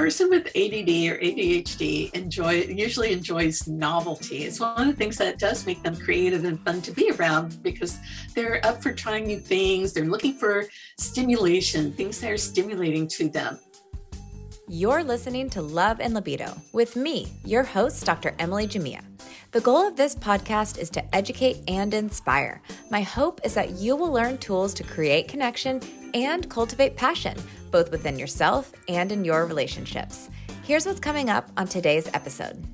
person with ADD or ADHD enjoy usually enjoys novelty. It's one of the things that does make them creative and fun to be around because they're up for trying new things. They're looking for stimulation, things that are stimulating to them. You're listening to Love and Libido with me, your host, Dr. Emily Jamea. The goal of this podcast is to educate and inspire. My hope is that you will learn tools to create connection and cultivate passion, both within yourself and in your relationships. Here's what's coming up on today's episode.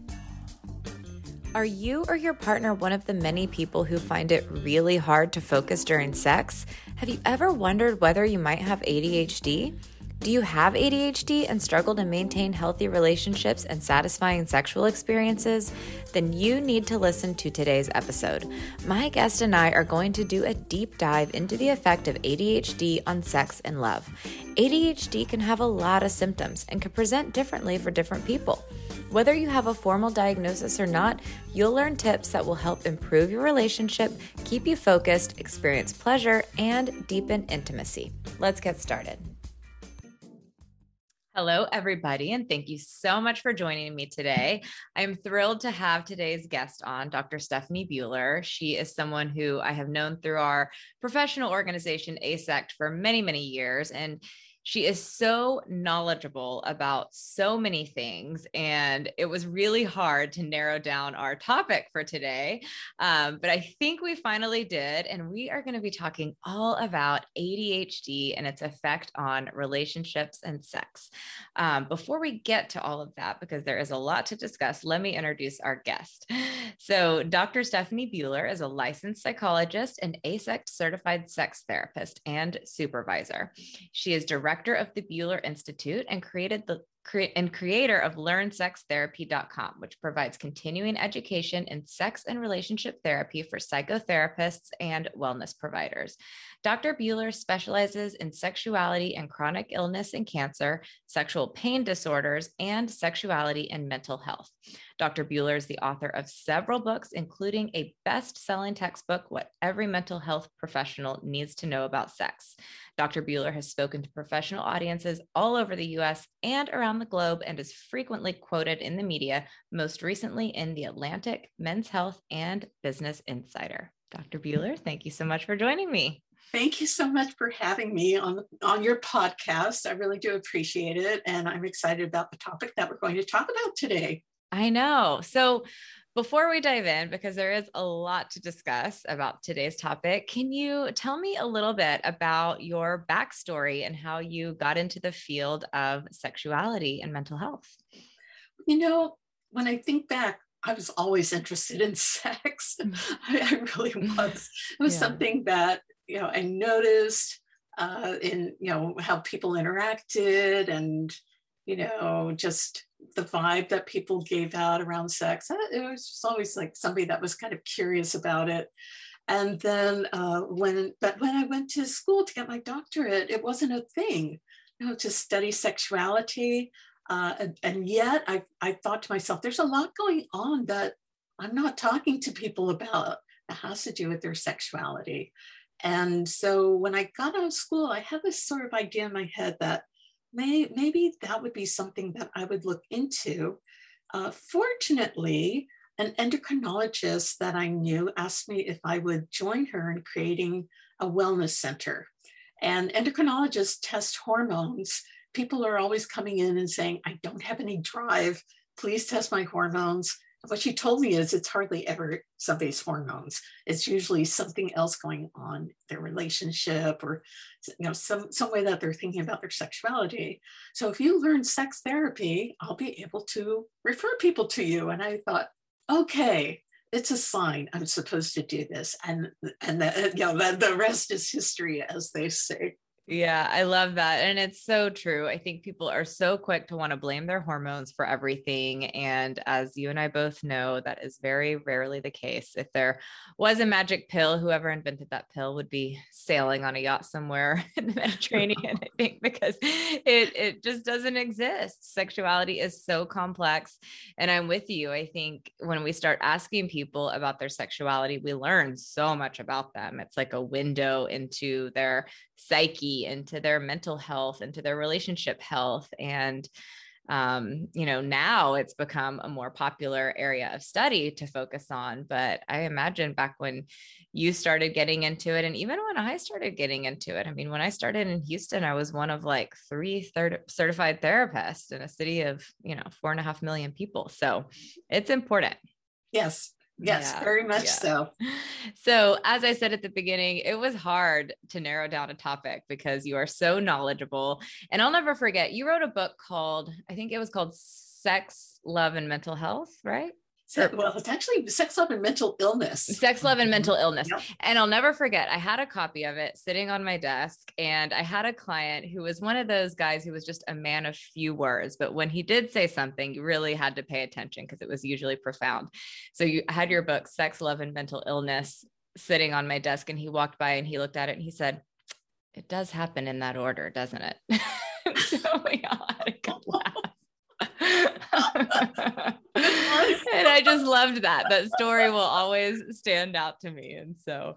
Are you or your partner one of the many people who find it really hard to focus during sex? Have you ever wondered whether you might have ADHD? Do you have ADHD and struggle to maintain healthy relationships and satisfying sexual experiences? Then you need to listen to today's episode. My guest and I are going to do a deep dive into the effect of ADHD on sex and love. ADHD can have a lot of symptoms and can present differently for different people. Whether you have a formal diagnosis or not, you'll learn tips that will help improve your relationship, keep you focused, experience pleasure, and deepen intimacy. Let's get started. Hello, everybody, and thank you so much for joining me today. I'm thrilled to have today's guest on, Dr. Stephanie Buehler. She is someone who I have known through our professional organization, AASECT, for many, many years. And she is so knowledgeable about so many things, and it was really hard to narrow down our topic for today. Um, but I think we finally did, and we are going to be talking all about ADHD and its effect on relationships and sex. Um, before we get to all of that, because there is a lot to discuss, let me introduce our guest. So, Dr. Stephanie Buehler is a licensed psychologist and AASECT certified sex therapist and supervisor. She is director of the Buehler Institute and created the and creator of learnsextherapy.com, which provides continuing education in sex and relationship therapy for psychotherapists and wellness providers. Dr. Buehler specializes in sexuality and chronic illness and cancer, sexual pain disorders, and sexuality and mental health. Dr. Buehler is the author of several books, including a best selling textbook, What Every Mental Health Professional Needs to Know About Sex. Dr. Buehler has spoken to professional audiences all over the US and around the globe and is frequently quoted in the media, most recently in The Atlantic, Men's Health, and Business Insider. Dr. Buehler, thank you so much for joining me. Thank you so much for having me on on your podcast. I really do appreciate it and I'm excited about the topic that we're going to talk about today. I know. So before we dive in, because there is a lot to discuss about today's topic, can you tell me a little bit about your backstory and how you got into the field of sexuality and mental health? You know, when I think back, I was always interested in sex. Mm. I, I really was. It was yeah. something that, you know, I noticed uh, in, you know, how people interacted and, you know, just the vibe that people gave out around sex. It was just always like somebody that was kind of curious about it. And then uh, when, but when I went to school to get my doctorate, it wasn't a thing, you know, to study sexuality. Uh, and, and, yet I, I thought to myself, there's a lot going on that I'm not talking to people about that has to do with their sexuality. And so when I got out of school, I had this sort of idea in my head that may, maybe that would be something that I would look into. Uh, fortunately, an endocrinologist that I knew asked me if I would join her in creating a wellness center. And endocrinologists test hormones. People are always coming in and saying, I don't have any drive. Please test my hormones what she told me is it's hardly ever somebody's hormones. It's usually something else going on, their relationship or you know, some, some way that they're thinking about their sexuality. So if you learn sex therapy, I'll be able to refer people to you. And I thought, okay, it's a sign I'm supposed to do this. And and the, you know, the, the rest is history, as they say. Yeah, I love that. And it's so true. I think people are so quick to want to blame their hormones for everything. And as you and I both know, that is very rarely the case. If there was a magic pill, whoever invented that pill would be sailing on a yacht somewhere in the Mediterranean, I think, because it, it just doesn't exist. Sexuality is so complex. And I'm with you. I think when we start asking people about their sexuality, we learn so much about them. It's like a window into their psyche into their mental health into their relationship health and um, you know, now it's become a more popular area of study to focus on. But I imagine back when you started getting into it, and even when I started getting into it, I mean, when I started in Houston, I was one of like three third certified therapists in a city of, you know, four and a half million people. So it's important. Yes, Yes, yeah, very much yeah. so. So, as I said at the beginning, it was hard to narrow down a topic because you are so knowledgeable. And I'll never forget, you wrote a book called, I think it was called Sex, Love, and Mental Health, right? So, well, it's actually sex, love, and mental illness. Sex, love, and mental illness. Yep. And I'll never forget, I had a copy of it sitting on my desk, and I had a client who was one of those guys who was just a man of few words. But when he did say something, you really had to pay attention because it was usually profound. So you had your book, Sex, Love, and Mental Illness, sitting on my desk, and he walked by and he looked at it and he said, It does happen in that order, doesn't it? so we all had a good laugh. and I just loved that. That story will always stand out to me. And so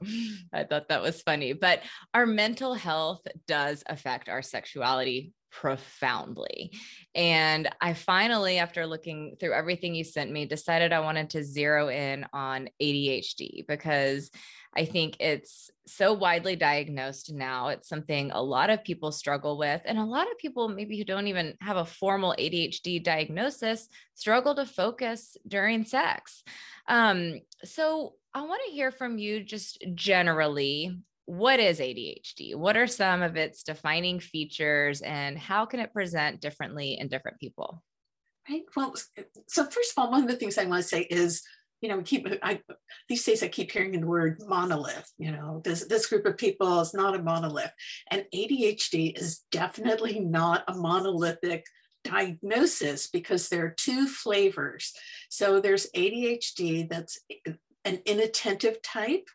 I thought that was funny. But our mental health does affect our sexuality profoundly. And I finally, after looking through everything you sent me, decided I wanted to zero in on ADHD because I think it's so widely diagnosed now. It's something a lot of people struggle with. And a lot of people, maybe who don't even have a formal ADHD diagnosis, struggle to focus during sex. Um, so I want to hear from you just generally. What is ADHD? What are some of its defining features and how can it present differently in different people? Right. Well, so first of all, one of the things I want to say is you know, keep I these days I keep hearing the word monolith. You know, this this group of people is not a monolith, and ADHD is definitely not a monolithic diagnosis because there are two flavors. So there's ADHD that's an inattentive type,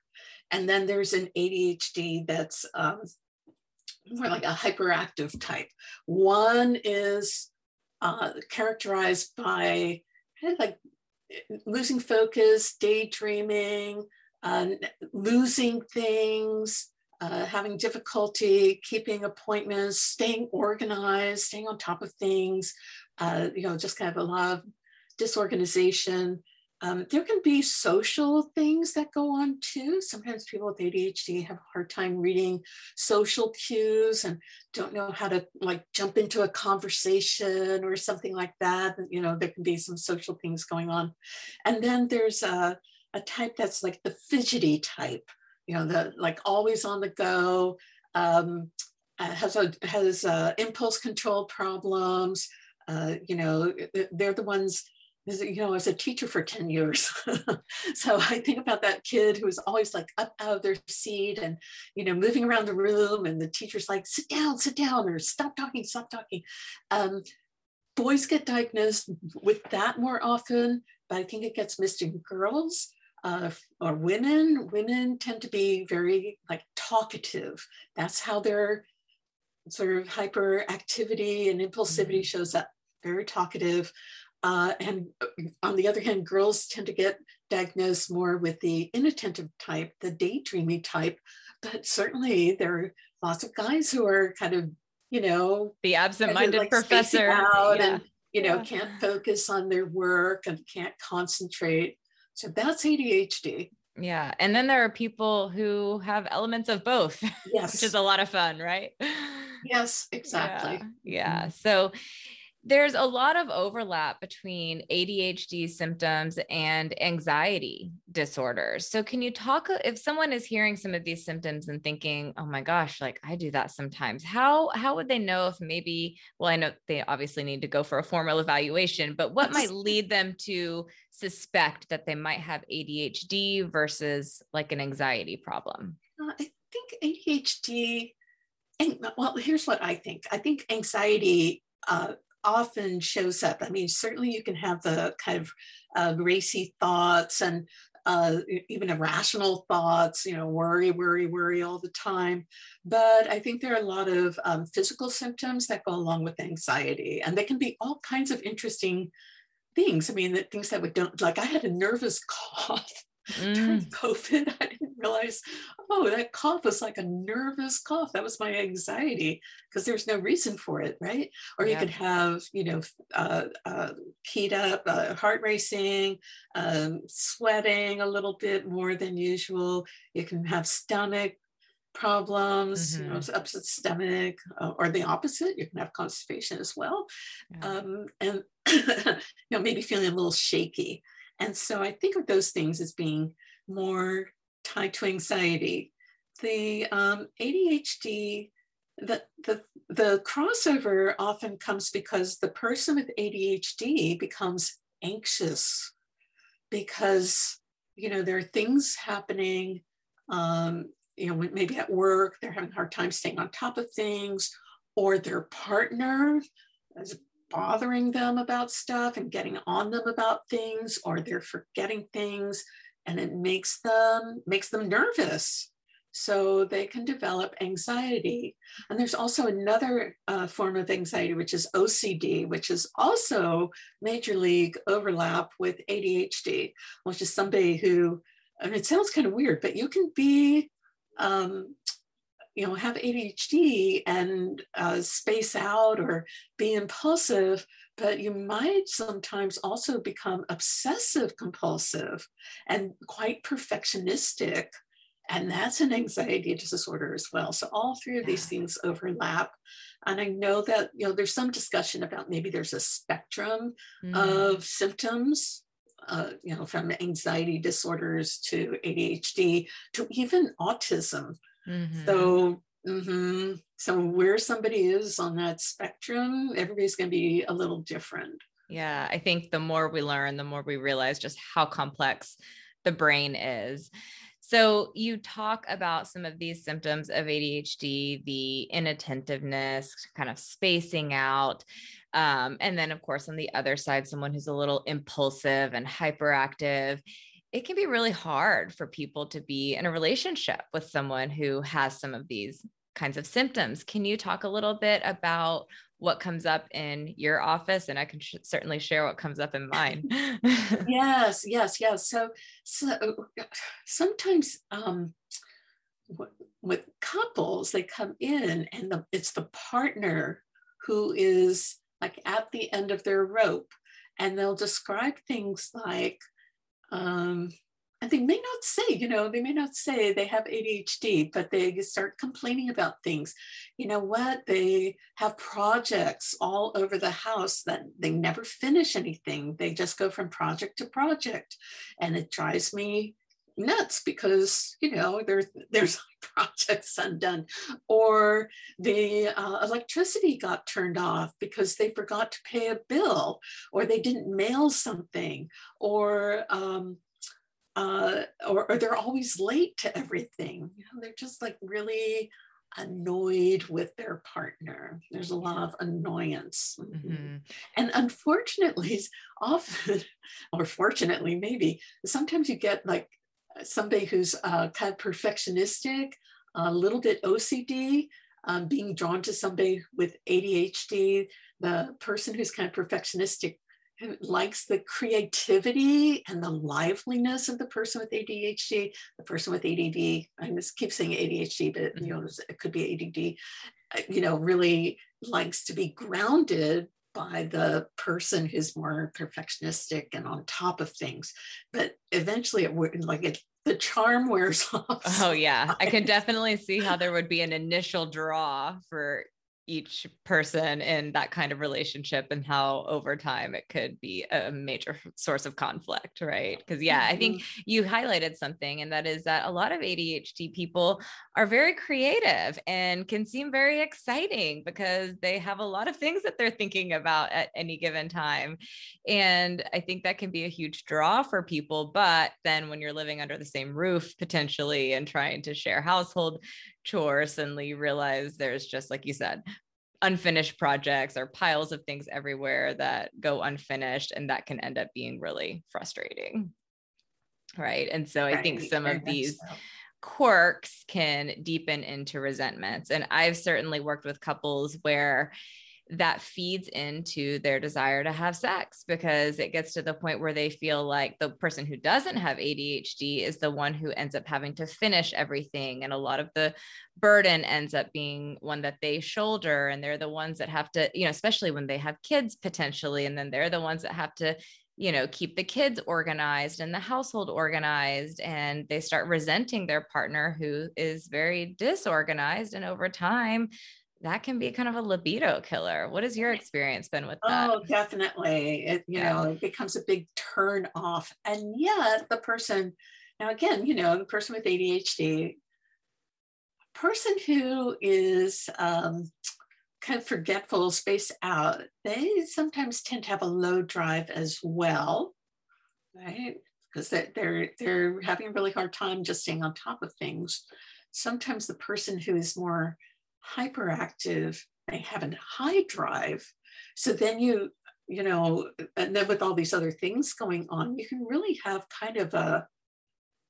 and then there's an ADHD that's um, more like a hyperactive type. One is uh, characterized by kind of like losing focus, daydreaming, uh, losing things, uh, having difficulty keeping appointments, staying organized, staying on top of things, uh, you know, just kind of a lot of disorganization. Um, there can be social things that go on too. Sometimes people with ADHD have a hard time reading social cues and don't know how to like jump into a conversation or something like that. You know, there can be some social things going on. And then there's a, a type that's like the fidgety type, you know, the like always on the go, um, uh, has a has uh, impulse control problems. Uh, you know, they're the ones you know, as a teacher for 10 years. so I think about that kid who was always like up out of their seat and, you know, moving around the room and the teacher's like, sit down, sit down, or stop talking, stop talking. Um, boys get diagnosed with that more often, but I think it gets missed in girls. Uh, or women, women tend to be very like talkative. That's how their sort of hyperactivity and impulsivity mm-hmm. shows up. Very talkative. Uh, and uh, on the other hand, girls tend to get diagnosed more with the inattentive type, the daydreamy type. But certainly there are lots of guys who are kind of, you know, the absent-minded like professor out yeah. and you know yeah. can't focus on their work and can't concentrate. So that's ADHD. Yeah. And then there are people who have elements of both. Yes. which is a lot of fun, right? Yes, exactly. Yeah. yeah. So there's a lot of overlap between ADHD symptoms and anxiety disorders. So, can you talk if someone is hearing some of these symptoms and thinking, "Oh my gosh, like I do that sometimes." How how would they know if maybe? Well, I know they obviously need to go for a formal evaluation, but what might lead them to suspect that they might have ADHD versus like an anxiety problem? Uh, I think ADHD. And, well, here's what I think. I think anxiety uh, often shows up. I mean, certainly you can have the kind of uh, racy thoughts and uh, even irrational thoughts, you know, worry, worry, worry all the time. But I think there are a lot of um, physical symptoms that go along with anxiety, and they can be all kinds of interesting things. I mean, that things that would don't like. I had a nervous cough mm. during COVID. I didn't realize, oh, that cough was like a nervous cough. That was my anxiety because there's no reason for it, right? Or yeah. you could have, you know, uh, uh, keyed up, uh, heart racing, um, sweating a little bit more than usual. You can have stomach problems, mm-hmm. you know, mm-hmm. upset stomach, uh, or the opposite. You can have constipation as well, yeah. um, and you know maybe feeling a little shaky. And so I think of those things as being more tied to anxiety. The um, ADHD, the, the, the crossover often comes because the person with ADHD becomes anxious because, you know, there are things happening, um, you know, maybe at work, they're having a hard time staying on top of things, or their partner bothering them about stuff and getting on them about things or they're forgetting things and it makes them makes them nervous. So they can develop anxiety. And there's also another uh, form of anxiety which is ocd which is also major league overlap with adhd which is somebody who mean, it sounds kind of weird but you can be um, you know have adhd and uh, space out or be impulsive but you might sometimes also become obsessive compulsive and quite perfectionistic and that's an anxiety disorder as well so all three of yeah. these things overlap and i know that you know there's some discussion about maybe there's a spectrum mm. of symptoms uh, you know from anxiety disorders to adhd to even autism Mm-hmm. So, mm-hmm. so where somebody is on that spectrum, everybody's going to be a little different. Yeah, I think the more we learn, the more we realize just how complex the brain is. So, you talk about some of these symptoms of ADHD, the inattentiveness, kind of spacing out. Um, and then, of course, on the other side, someone who's a little impulsive and hyperactive it can be really hard for people to be in a relationship with someone who has some of these kinds of symptoms. Can you talk a little bit about what comes up in your office? And I can sh- certainly share what comes up in mine. yes, yes, yes. So, so sometimes um, with couples, they come in and the, it's the partner who is like at the end of their rope and they'll describe things like um, and they may not say, you know, they may not say they have ADHD, but they start complaining about things. You know what? They have projects all over the house that they never finish anything. They just go from project to project. And it drives me nuts because you know there's there's projects undone or the uh, electricity got turned off because they forgot to pay a bill or they didn't mail something or um, uh, or, or they're always late to everything you know they're just like really annoyed with their partner. There's a lot of annoyance. Mm-hmm. And unfortunately, often, or fortunately, maybe, sometimes you get like somebody who's uh, kind of perfectionistic, a little bit OCD, um, being drawn to somebody with ADHD, the person who's kind of perfectionistic who likes the creativity and the liveliness of the person with ADHD. The person with ADD, I just keep saying ADHD, but you mm-hmm. know it could be ADD. Uh, you know, really likes to be grounded by the person who's more perfectionistic and on top of things. But eventually, it would like it, the charm wears off. Oh yeah, I can definitely see how there would be an initial draw for each person in that kind of relationship and how over time it could be a major source of conflict right because yeah i think mm-hmm. you highlighted something and that is that a lot of adhd people are very creative and can seem very exciting because they have a lot of things that they're thinking about at any given time and i think that can be a huge draw for people but then when you're living under the same roof potentially and trying to share household chores suddenly you realize there's just like you said unfinished projects or piles of things everywhere that go unfinished and that can end up being really frustrating right? And so i think some of these quirks can deepen into resentments. And i've certainly worked with couples where that feeds into their desire to have sex because it gets to the point where they feel like the person who doesn't have ADHD is the one who ends up having to finish everything. And a lot of the burden ends up being one that they shoulder. And they're the ones that have to, you know, especially when they have kids potentially. And then they're the ones that have to you know keep the kids organized and the household organized and they start resenting their partner who is very disorganized and over time that can be kind of a libido killer. What has your experience been with that? Oh, definitely. It, you yeah. know, it becomes a big turn off. And yet the person, now again, you know, the person with ADHD, person who is um, kind of forgetful, spaced out, they sometimes tend to have a low drive as well, right? Because they're, they're, they're having a really hard time just staying on top of things. Sometimes the person who is more hyperactive, they have a high drive. So then you, you know, and then with all these other things going on, you can really have kind of a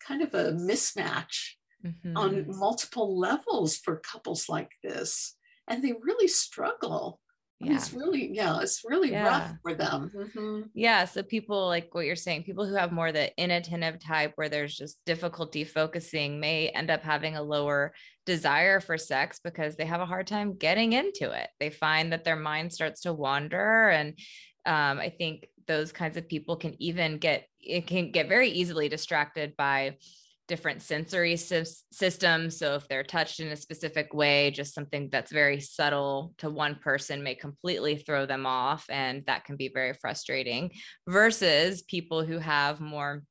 kind of a mismatch mm-hmm. on multiple levels for couples like this. And they really struggle yeah. it's really yeah it's really yeah. rough for them mm-hmm. yeah so people like what you're saying people who have more the inattentive type where there's just difficulty focusing may end up having a lower desire for sex because they have a hard time getting into it they find that their mind starts to wander and um, i think those kinds of people can even get it can get very easily distracted by different sensory systems. So if they're touched in a specific way, just something that's very subtle to one person may completely throw them off. And that can be very frustrating versus people who have more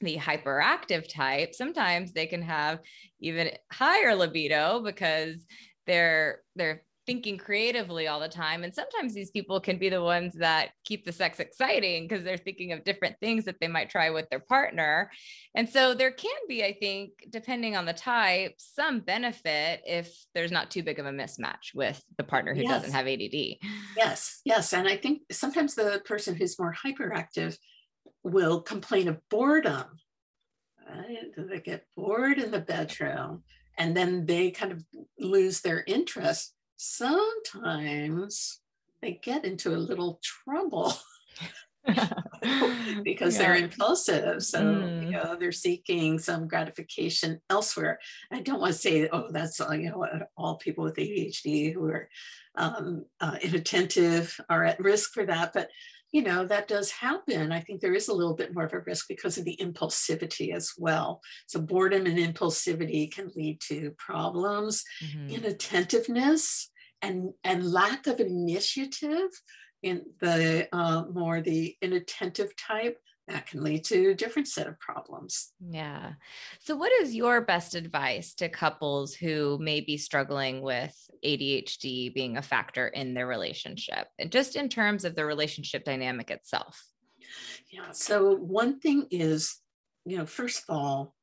the hyperactive type sometimes they can have even higher libido because they're they're thinking creatively all the time. And sometimes these people can be the ones that keep the sex exciting because they're thinking of different things that they might try with their partner. And so there can be, I think, depending on the type, some benefit if there's not too big of a mismatch with the partner who yes. doesn't have ADD. Yes, yes. And I think sometimes the person who's more hyperactive will complain of boredom. Right? They get bored in the bedroom and then they kind of lose their interest sometimes they get into a little trouble because yeah. they're impulsive. So, mm. you know, they're seeking some gratification elsewhere. I don't want to say, oh, that's, uh, you know, all people with ADHD who are um, uh, inattentive are at risk for that. But you know, that does happen. I think there is a little bit more of a risk because of the impulsivity as well. So, boredom and impulsivity can lead to problems, mm-hmm. inattentiveness and, and lack of initiative in the uh, more the inattentive type that can lead to a different set of problems. Yeah. So, what is your best advice to couples who may be struggling with ADHD being a factor in their relationship, and just in terms of the relationship dynamic itself? Yeah. So, one thing is, you know, first of all,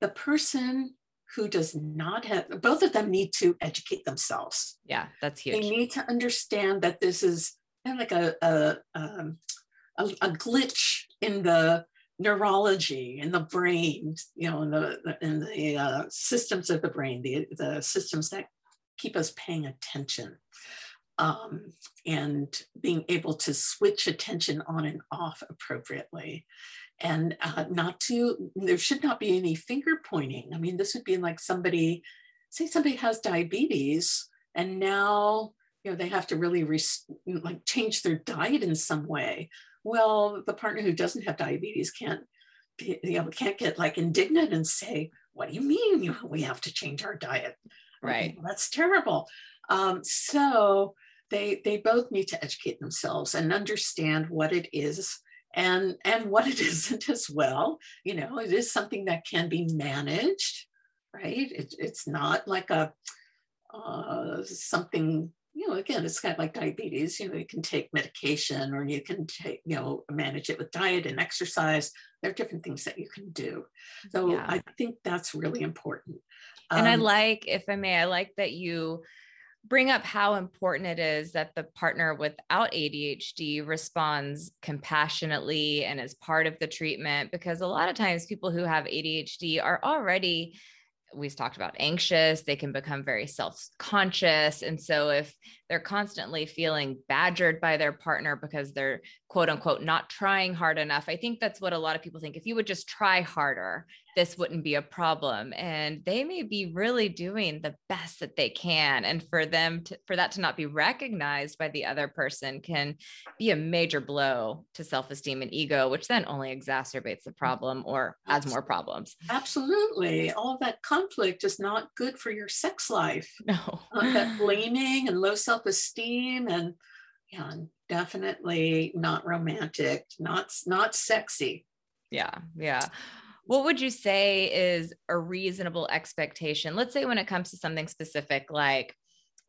the person who does not have both of them need to educate themselves. Yeah that's huge. they need to understand that this is kind of like a a, um, a, a glitch in the neurology in the brain you know in the in the uh, systems of the brain the, the systems that keep us paying attention. Um, and being able to switch attention on and off appropriately and uh, not to there should not be any finger pointing. I mean this would be like somebody say somebody has diabetes and now you know they have to really res- like change their diet in some way. Well the partner who doesn't have diabetes can't be, you know can't get like indignant and say what do you mean we have to change our diet? Right. well, that's terrible. Um, so they they both need to educate themselves and understand what it is and and what it isn't as well you know it is something that can be managed right? It, it's not like a uh, something you know again it's kind of like diabetes you know you can take medication or you can take you know manage it with diet and exercise. There are different things that you can do. So yeah. i think that's really important. And um, i like if i may i like that you bring up how important it is that the partner without ADHD responds compassionately and is part of the treatment because a lot of times people who have ADHD are already we've talked about anxious they can become very self-conscious. And so if they're constantly feeling badgered by their partner because they're quote unquote not trying hard enough. I think that's what a lot of people think. If you would just try harder, this wouldn't be a problem. And they may be really doing the best that they can. And for them to, for that to not be recognized by the other person can be a major blow to self-esteem and ego, which then only exacerbates the problem or adds more problems. Absolutely. All of that conflict is not good for your sex life. No. Uh, that blaming and low self-esteem and yeah, definitely not romantic, not not sexy. Yeah, yeah. What would you say is a reasonable expectation? Let's say when it comes to something specific like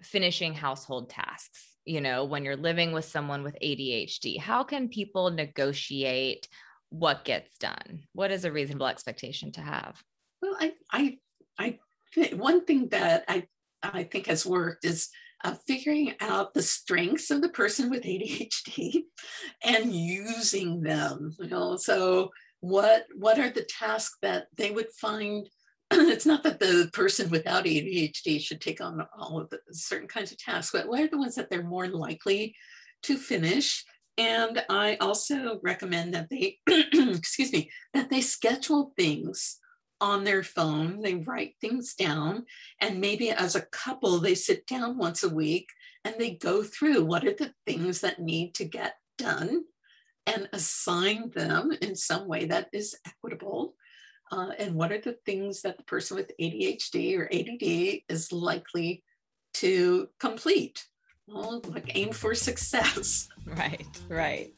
finishing household tasks, you know, when you're living with someone with ADHD, how can people negotiate what gets done? What is a reasonable expectation to have? Well, I I I one thing that I I think has worked is uh, figuring out the strengths of the person with ADHD and using them. You know, so what what are the tasks that they would find? it's not that the person without ADHD should take on all of the certain kinds of tasks, but what are the ones that they're more likely to finish? And I also recommend that they, excuse me, that they schedule things on their phone, they write things down, and maybe as a couple, they sit down once a week and they go through what are the things that need to get done and assign them in some way that is equitable. Uh, and what are the things that the person with ADHD or ADD is likely to complete? Well, like aim for success. Right, right.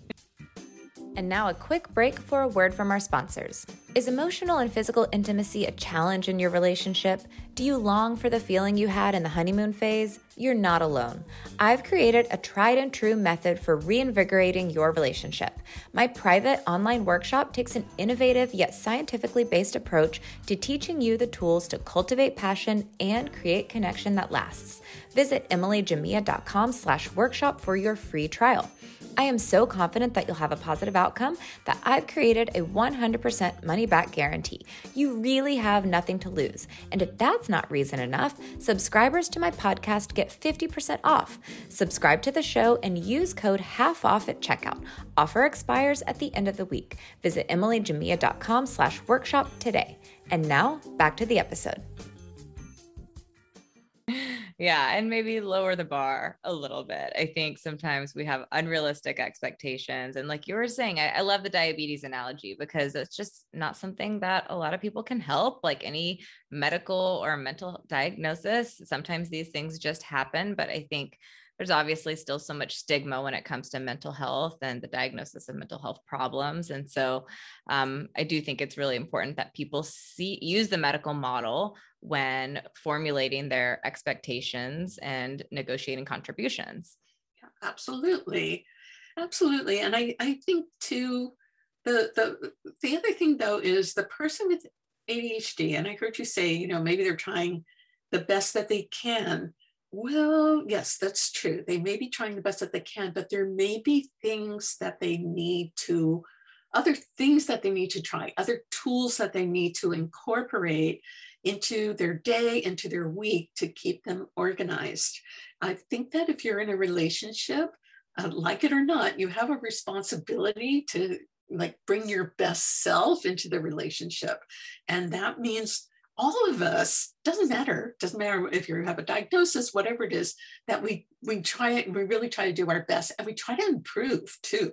And now, a quick break for a word from our sponsors. Is emotional and physical intimacy a challenge in your relationship? Do you long for the feeling you had in the honeymoon phase? You're not alone. I've created a tried and true method for reinvigorating your relationship. My private online workshop takes an innovative yet scientifically based approach to teaching you the tools to cultivate passion and create connection that lasts. Visit emilyjamea.com slash workshop for your free trial. I am so confident that you'll have a positive outcome that I've created a 100% money back guarantee. You really have nothing to lose. And if that's not reason enough, subscribers to my podcast get 50% off. Subscribe to the show and use code half off at checkout. Offer expires at the end of the week. Visit emilyjamea.com slash workshop today. And now back to the episode yeah and maybe lower the bar a little bit. I think sometimes we have unrealistic expectations and like you were saying I, I, love the diabetes analogy because it's just not something that a lot of people can help like any medical or mental diagnosis. Sometimes these things just happen but i think there's obviously still so much stigma when it comes to mental health and the diagnosis of mental health problems. And so um, I do think it's really important that people see use the medical model when formulating their expectations and negotiating contributions. Yeah, absolutely. Absolutely. And I, I think too, the, the the other thing though is the person with ADHD, and I heard you say, you know, maybe they're trying the best that they can well, yes, that's true. They may be trying the best that they can, but there may be things that they need to, other things that they need to try, other tools that they need to incorporate into their day, into their week to keep them organized. I think that if you're in a relationship, uh, like it or not, you have a responsibility to like bring your best self into the relationship. And that means all of us doesn't matter doesn't matter if you have a diagnosis whatever it is that we we try it. we really try to do our best and we try to improve too.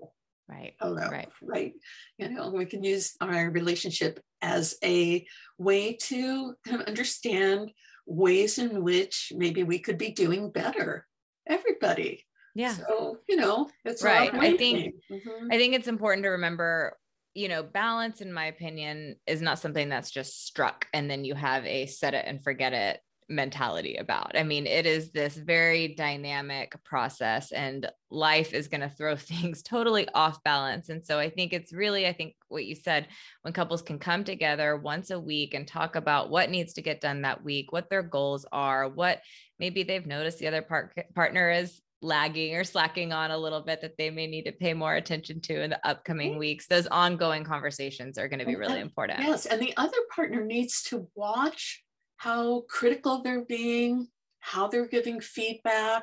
Right Hello, right. right? You know we can use our relationship as a way to kind of understand ways in which maybe we could be doing better everybody. Yeah. So you know it's right i think mm-hmm. i think it's important to remember you know, balance, in my opinion, is not something that's just struck and then you have a set it and forget it mentality about. I mean, it is this very dynamic process and life is going to throw things totally off balance. And so I think it's really, I think what you said, when couples can come together once a week and talk about what needs to get done that week, what their goals are, what maybe they've noticed the other part, partner is lagging or slacking on a little bit that they may need to pay more attention to in the upcoming weeks. Those ongoing conversations are going to be oh, really important. Yes and the other partner needs to watch how critical they're being how they're giving feedback.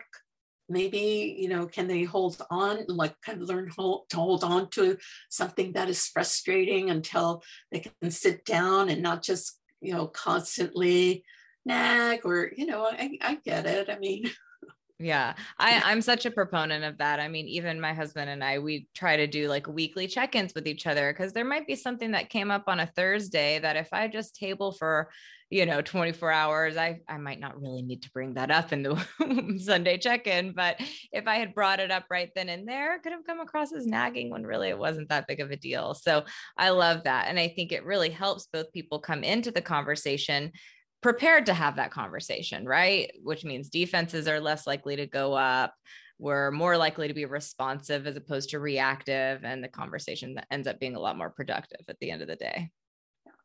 Maybe you know can they hold on like kind of learn hold, to hold on to something that is frustrating until they can sit down and not just you know constantly nag or you know i, I get it. I mean Yeah, I, I'm such a proponent of that. I mean, even my husband and I, we try to do like weekly check ins with each other because there might be something that came up on a Thursday that if I just table for, you know, 24 hours, I, I might not really need to bring that up in the Sunday check in. But if I had brought it up right then and there, it could have come across as nagging when really it wasn't that big of a deal. So I love that. And I think it really helps both people come into the conversation prepared to have that conversation, right? Which means defenses are less likely to go up. We're more likely to be responsive as opposed to reactive. And the conversation that ends up being a lot more productive at the end of the day.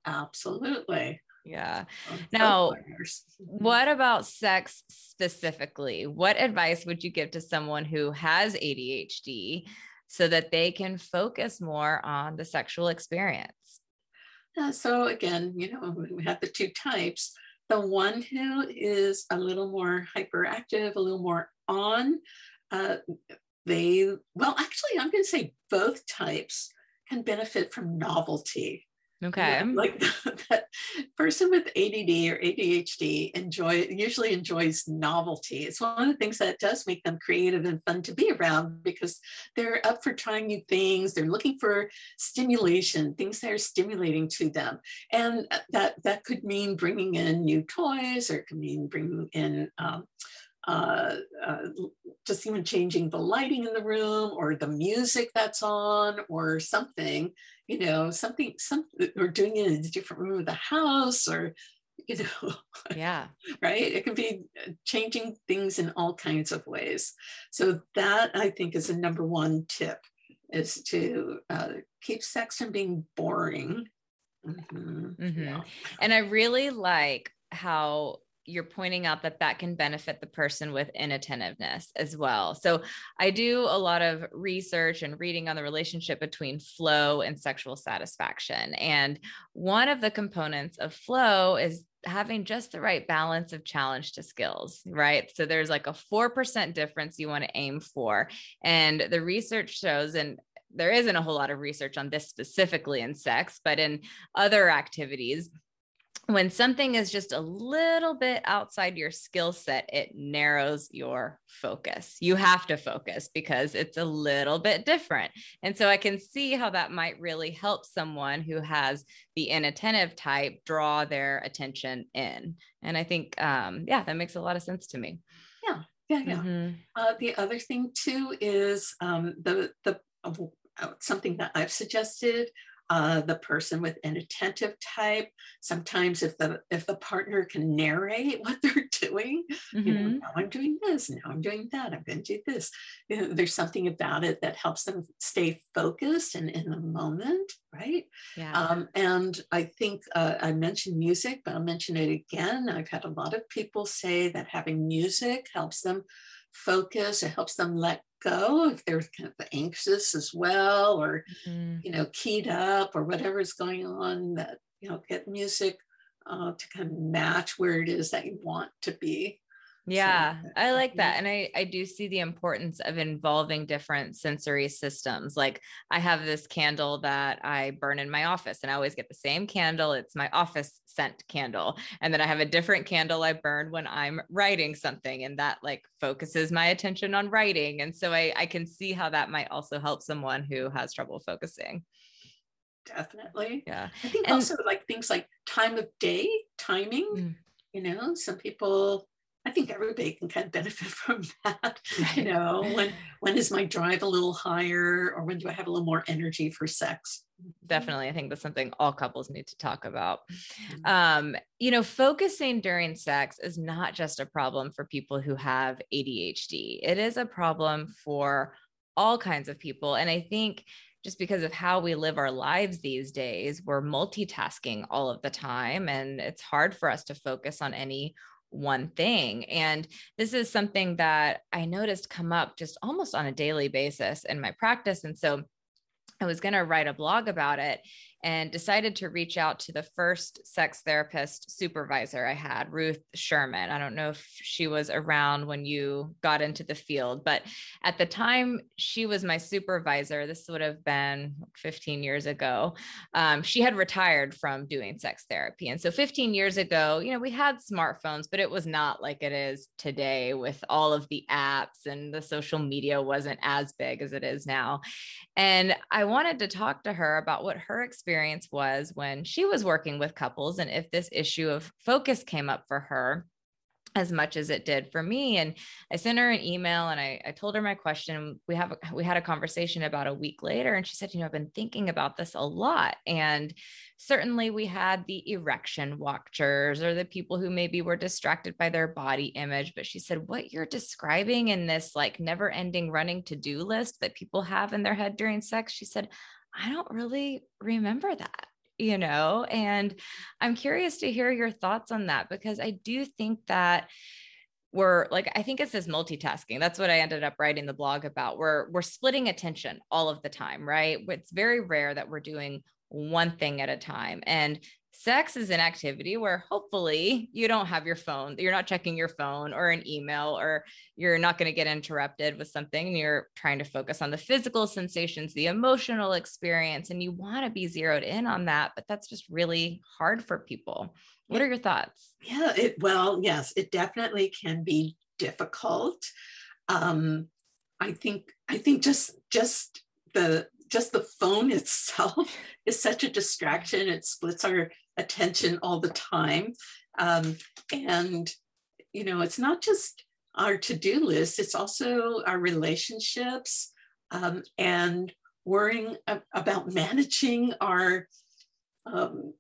Absolutely. Yeah. Now, mm-hmm. what about sex specifically? What advice would you give to someone who has ADHD so that they can focus more on the sexual experience? Yeah, so again, you know, we have the two types the one who is a little more hyperactive, a little more on, uh, they, well, actually, I'm going to say both types can benefit from novelty. Okay. You know, like that person with ADD or ADHD enjoy usually enjoys novelty. It's one of the things that does make them creative and fun to be around because they're up for trying new things. They're looking for stimulation, things that are stimulating to them, and that that could mean bringing in new toys, or it could mean bringing in um, uh, uh, just even changing the lighting in the room or the music that's on or something, you know, something, something, or doing it in a different room of the house or, you know, yeah, right. It can be uh, changing things in all kinds of ways. So that I think is a number one tip is to uh, keep sex from being boring. Mm-hmm. Mm-hmm. Yeah. And I really like how you're pointing out that that can benefit the person with inattentiveness as well. So I do a lot of research and reading on the relationship between flow and sexual satisfaction. And one of the components of flow is having just the right balance of challenge to skills, right? So there's like a 4% difference you want to aim for. And the research shows, and there isn't a whole lot of research on this specifically in sex, but in other activities, when something is just a little bit outside your skill set, it narrows your focus. You have to focus because it's a little bit different. And so I can see how that might really help someone who has the inattentive type draw their attention in. And I think, um, yeah, that makes a lot of sense to me. Yeah, yeah, yeah. Mm-hmm. Uh, the other thing too is um, the the uh, something that I've suggested uh, the person with an attentive type. Sometimes if the if the partner can narrate what they're doing, mm-hmm. you know, mm-hmm. now I'm doing this, now I'm doing that, I'm going to do this. You know, there's something about it that helps them stay focused and in the moment, right? Yeah. Um, and I think uh, I mentioned music, but I'll mention it again. I've had a lot of people say that having music helps them focus, it helps them let go if they're kind of anxious as well or mm-hmm. you know keyed up or whatever is going on that you know get music uh, to kind of match where it is that you want to be yeah, so, I like that. And I, I do see the importance of involving different sensory systems. Like I have this candle that I burn in my office and I always get the same candle. It's my office scent candle. And then I have a different candle I burn when I'm writing something and that like focuses my attention on writing. And so I, I can see how that might also help someone who has trouble focusing. Definitely. Yeah. I think and, also like things like time of day, timing. Mm. You know, some people I think everybody can kind of benefit from that. You know, when when is my drive a little higher, or when do I have a little more energy for sex? Definitely, I think that's something all couples need to talk about. Mm-hmm. Um, you know, focusing during sex is not just a problem for people who have ADHD. It is a problem for all kinds of people, and I think just because of how we live our lives these days, we're multitasking all of the time, and it's hard for us to focus on any one thing. And this is something that I noticed come up just almost on a daily basis in my practice. And so I was going to write a blog about it. And decided to reach out to the first sex therapist supervisor I had, Ruth Sherman. I don't know if she was around when you got into the field, but at the time she was my supervisor, this would have been 15 years ago. Um, she had retired from doing sex therapy. And so 15 years ago, you know, we had smartphones, but it was not like it is today with all of the apps and the social media wasn't as big as it is now. And I wanted to talk to her about what her experience was when she was working with couples and if this issue of focus came up for her as much as it did for me. And I sent her an email and I, I told her my question. We have we had a conversation about a week later, and she said, you know, I've been thinking about this a lot. And certainly we had the erection watchers or the people who maybe were distracted by their body image. But she said, what you're describing in this like never-ending running to-do list that people have in their head during sex, she said, I don't really remember that you know and i'm curious to hear your thoughts on that because i do think that we're like i think it says multitasking. That's what i ended up writing the blog about we're we're splitting attention all of the time right? It's very rare that we're doing one thing at a time. And sex is an activity where hopefully you don't have your phone, you're not checking your phone or an email, or you're not going to get interrupted with something. And you're trying to focus on the physical sensations, the emotional experience, and you want to be zeroed in on that. But that's just really hard for people. What are your thoughts? Yeah, it, well, yes, it definitely can be difficult. Um, I think I think just just the just the phone itself is such a distraction. It splits our attention all the time. Um, and, you know, it's not just our to do list, it's also our relationships um, and worrying about managing our um,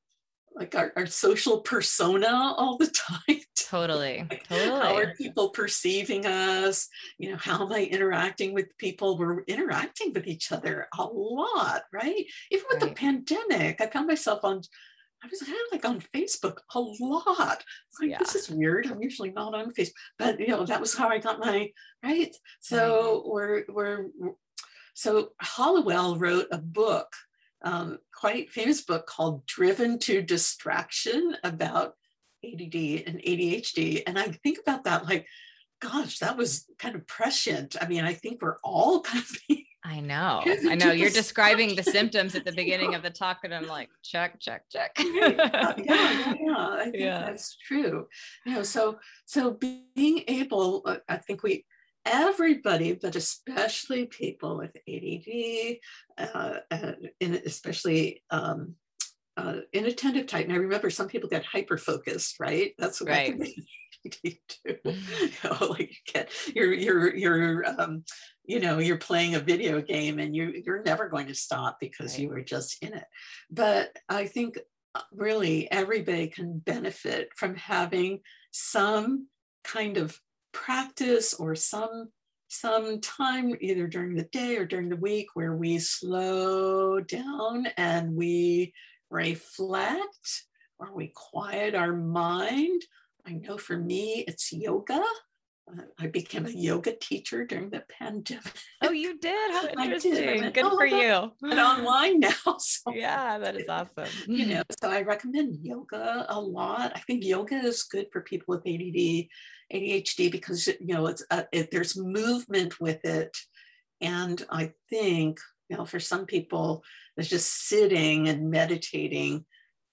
like our, our social persona all the time. Totally. totally. How are people perceiving us? You know, how am I interacting with people? We're interacting with each other a lot, right? Even with right. the pandemic, I found myself on I was kind of like on Facebook a lot. Like, yeah. this is weird. I'm usually not on Facebook, but you know, that was how I got my right. So right. we're we're so Hallowell wrote a book um, quite famous book called Driven to Distraction about ADD and ADHD. And I think about that like, gosh, that was kind of prescient. I mean, I think we're all kind of I know. I know. You're describing the symptoms at the beginning of the talk, and I'm like, check, check, check. yeah, yeah, yeah. I think yeah. that's true. You know, so so being able, uh, I think we everybody, but especially people with ADD, uh, and especially um, uh, inattentive type. And I remember some people get hyper focused, right? That's what right. Do. You know, like you get you're you're you're um, you know you're playing a video game and you you're never going to stop because right. you were just in it. But I think uh, really everybody can benefit from having some kind of practice or some some time either during the day or during the week where we slow down and we reflect or we quiet our mind. I know for me it's yoga. Uh, I became a yoga teacher during the pandemic. Oh, you did? How interesting. Did. Good oh, for you. And online now. So, yeah, that is awesome. You know, so I recommend yoga a lot. I think yoga is good for people with ADD, ADHD because you know it's uh, it, there's movement with it, and I think you know for some people, it's just sitting and meditating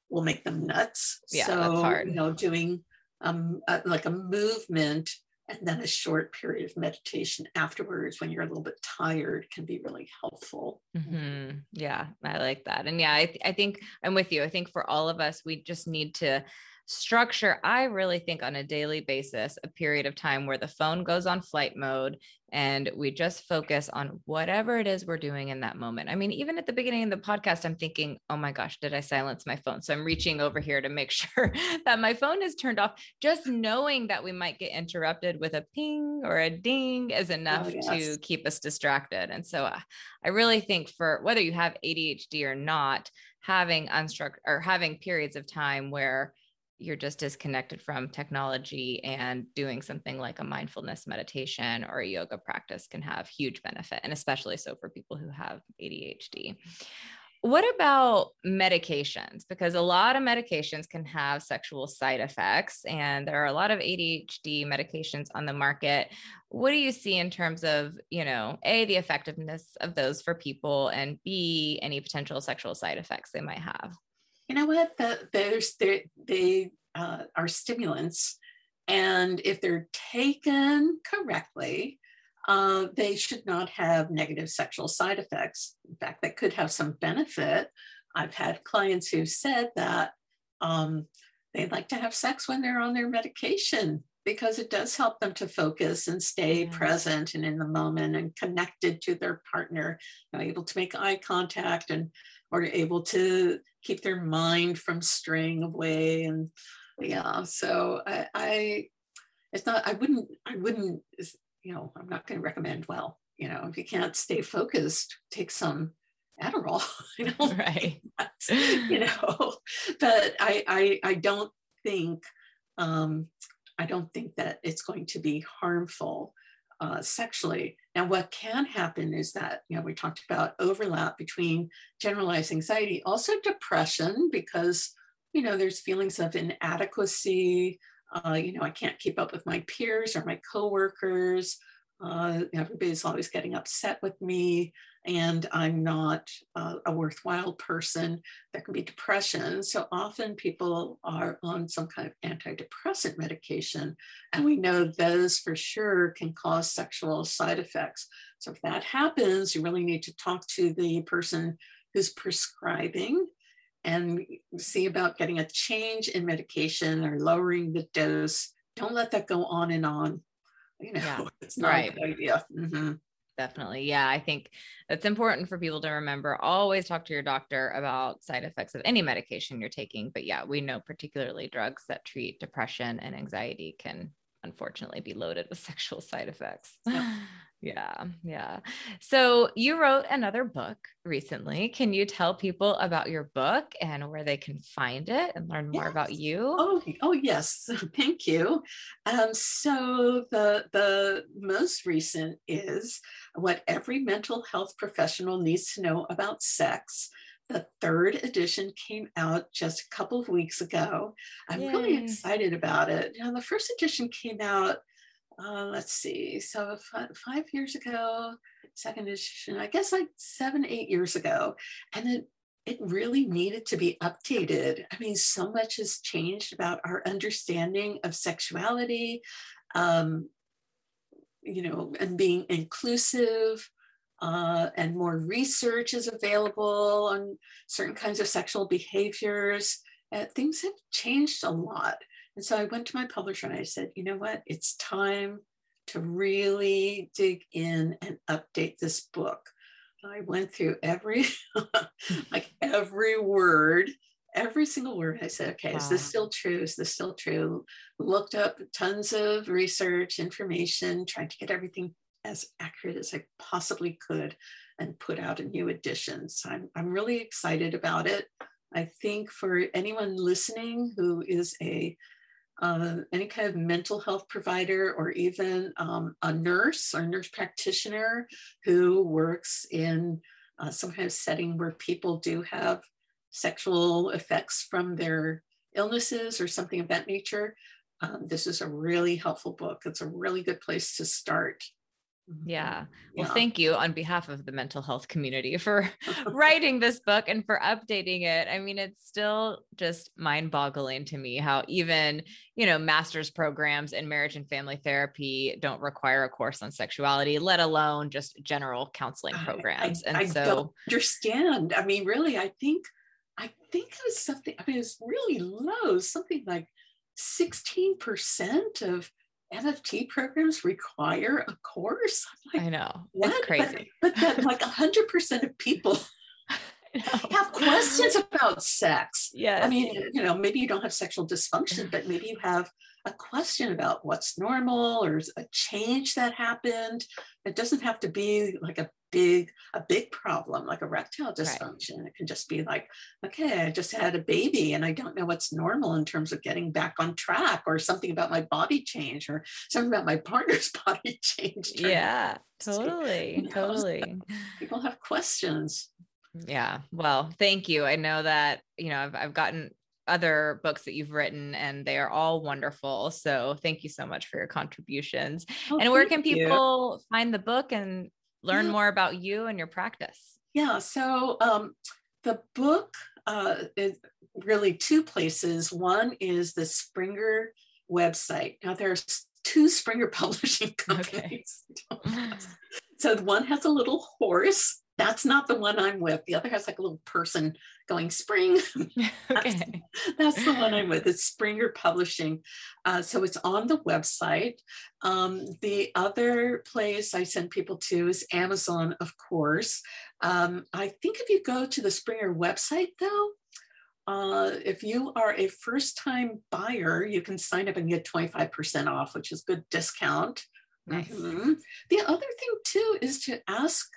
will make them nuts. Yeah, so, that's hard. You know, doing um, a, like a movement and then a short period of meditation afterwards when you're a little bit tired can be really helpful mm-hmm. yeah i like that and yeah I, th- I think i'm with you i think for all of us we just need to structure, I really think on a daily basis, a period of time where the phone goes on flight mode and we just focus on whatever it is we're doing in that moment. I mean, even at the beginning of the podcast, I'm thinking, oh my gosh, did I silence my phone? So I'm reaching over here to make sure that my phone is turned off. Just knowing that we might get interrupted with a ping or a ding is oh, enough oh, yes. to keep us distracted. And so uh, I really think for whether you have ADHD or not, having unstructured or having periods of time where you're just disconnected from technology and doing something like a mindfulness meditation or a yoga practice can have huge benefit and especially so for people who have ADHD. what about medications? Because a lot of medications can have sexual side effects, and there are a lot of ADHD medications on the market. What do you see in terms of, you know, A, the effectiveness of those for people, and B, any potential sexual side effects they might have? You know what? The, there's they, they uh, are stimulants, and if they're taken correctly, uh, they should not have negative sexual side effects. In fact, they could have some benefit. I've had clients who've said that um, they like to have sex when they're on their medication because it does help them to focus and stay yes. present and in the moment and connected to their partner, you know, able to make eye contact and or able to keep their mind from straying away. And yeah, so I, I it's not I wouldn't I wouldn't you know, I'm not going to recommend, well, you know, if you can't stay focused, take some Adderall, you know, right. you know, but I, I, I don't think, um, I don't think that it's going to be harmful uh, sexually. Now, what can happen is that, you know, we talked about overlap between generalized anxiety, also depression, because, you know, there's feelings of inadequacy, uh, you know, I can't keep up with my peers or my coworkers. Uh, everybody's always getting upset with me, and I'm not uh, a worthwhile person. There can be depression. So often people are on some kind of antidepressant medication, and we know those for sure can cause sexual side effects. So if that happens, you really need to talk to the person who's prescribing and see about getting a change in medication or lowering the dose. Don't let that go on and on. You know, yeah. it's not right. a good idea. Mm-hmm. Definitely. Yeah. I think it's important for people to remember always talk to your doctor about side effects of any medication you're taking. But yeah, we know particularly drugs that treat depression and anxiety can unfortunately be loaded with sexual side effects. Yeah, yeah. So you wrote another book recently. Can you tell people about your book and where they can find it and learn more about you? Oh, oh yes. Thank you. Um, so the the most recent is what every mental health professional needs to know about sex. The third edition came out just a couple of weeks ago. I'm Yay. really excited about it. Now, the first edition came out uh, let's see, so five, five years ago, second edition, I guess like seven, eight years ago. And it, it really needed to be updated. I mean, so much has changed about our understanding of sexuality, um, you know, and being inclusive. Uh, and more research is available on certain kinds of sexual behaviors. Uh, things have changed a lot. And so I went to my publisher and I said, you know what? It's time to really dig in and update this book. I went through every, like every word, every single word. I said, okay, wow. is this still true? Is this still true? Looked up tons of research, information, tried to get everything as accurate as I possibly could and put out a new edition. So I'm, I'm really excited about it. I think for anyone listening who is a uh, any kind of mental health provider or even um, a nurse or nurse practitioner who works in uh, some kind of setting where people do have sexual effects from their illnesses or something of that nature. Um, this is a really helpful book. It's a really good place to start. Mm-hmm. Mm-hmm. Yeah. Well, yeah. thank you on behalf of the mental health community for writing this book and for updating it. I mean, it's still just mind boggling to me how even, you know, master's programs in marriage and family therapy don't require a course on sexuality, let alone just general counseling programs. I, I, and I so don't understand. I mean, really, I think, I think it was something, I mean, it's really low, something like 16% of MFT programs require a course. Like, I know. What? It's crazy. But, but that like 100% of people have questions about sex. Yeah. I mean, you know, maybe you don't have sexual dysfunction, but maybe you have a question about what's normal or a change that happened. It doesn't have to be like a big a big problem like erectile dysfunction right. it can just be like okay i just had a baby and i don't know what's normal in terms of getting back on track or something about my body change or something about my partner's body change yeah totally you know, totally people have questions Yeah. Well, thank you. I know that, you know, I've, I've gotten other books that you've written and they are all wonderful. So thank you so much for your contributions. Oh, and where can people you. find the book and learn yeah. more about you and your practice? Yeah. So um, the book uh, is really two places. One is the Springer website. Now there's two Springer publishing companies. Okay. so one has a little horse that's not the one I'm with. The other has like a little person going spring. okay. that's, that's, the one I'm with. It's Springer Publishing. Uh, so it's on the website. Um, the other place I send people to is Amazon, of course. Um, I think if you go to the Springer website, though, uh, if you are a first time buyer, you can sign up and get 25% off, which is good discount. Nice. Mm-hmm. The other thing, too, is to ask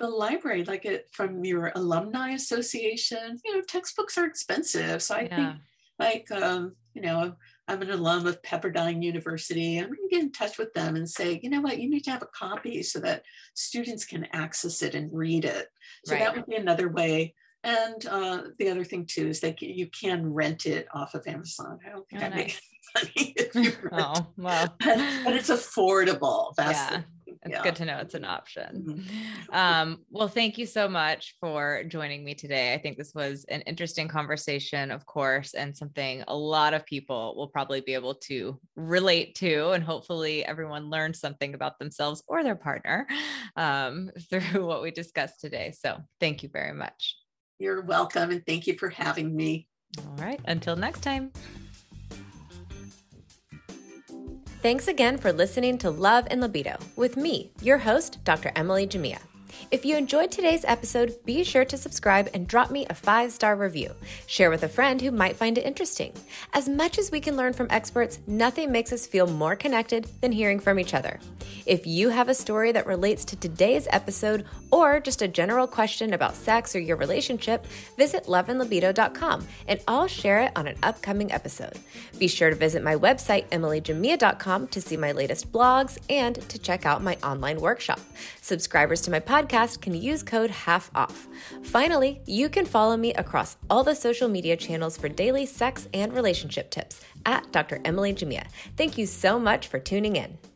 the library, like it from your alumni association, you know, textbooks are expensive. So I yeah. think like, um, you know, I'm an alum of Pepperdine University. I'm going to get in touch with them and say, you know what, you need to have a copy so that students can access it and read it. So right. that would be another way. And uh, the other thing too is that you can rent it off of Amazon. I don't think oh, I nice. make money if you rent. Oh, well. but, but it's affordable. That's yeah. It's yeah. good to know it's an option. Mm-hmm. Um, well, thank you so much for joining me today. I think this was an interesting conversation, of course, and something a lot of people will probably be able to relate to. And hopefully, everyone learned something about themselves or their partner um, through what we discussed today. So, thank you very much. You're welcome. And thank you for having me. All right. Until next time. Thanks again for listening to Love and Libido with me, your host, Dr. Emily Jamea. If you enjoyed today's episode, be sure to subscribe and drop me a five star review. Share with a friend who might find it interesting. As much as we can learn from experts, nothing makes us feel more connected than hearing from each other. If you have a story that relates to today's episode or just a general question about sex or your relationship, visit loveandlibido.com and I'll share it on an upcoming episode. Be sure to visit my website, emilyjamea.com, to see my latest blogs and to check out my online workshop. Subscribers to my podcast can use code HALF OFF. Finally, you can follow me across all the social media channels for daily sex and relationship tips at Dr. Emily Jamea. Thank you so much for tuning in.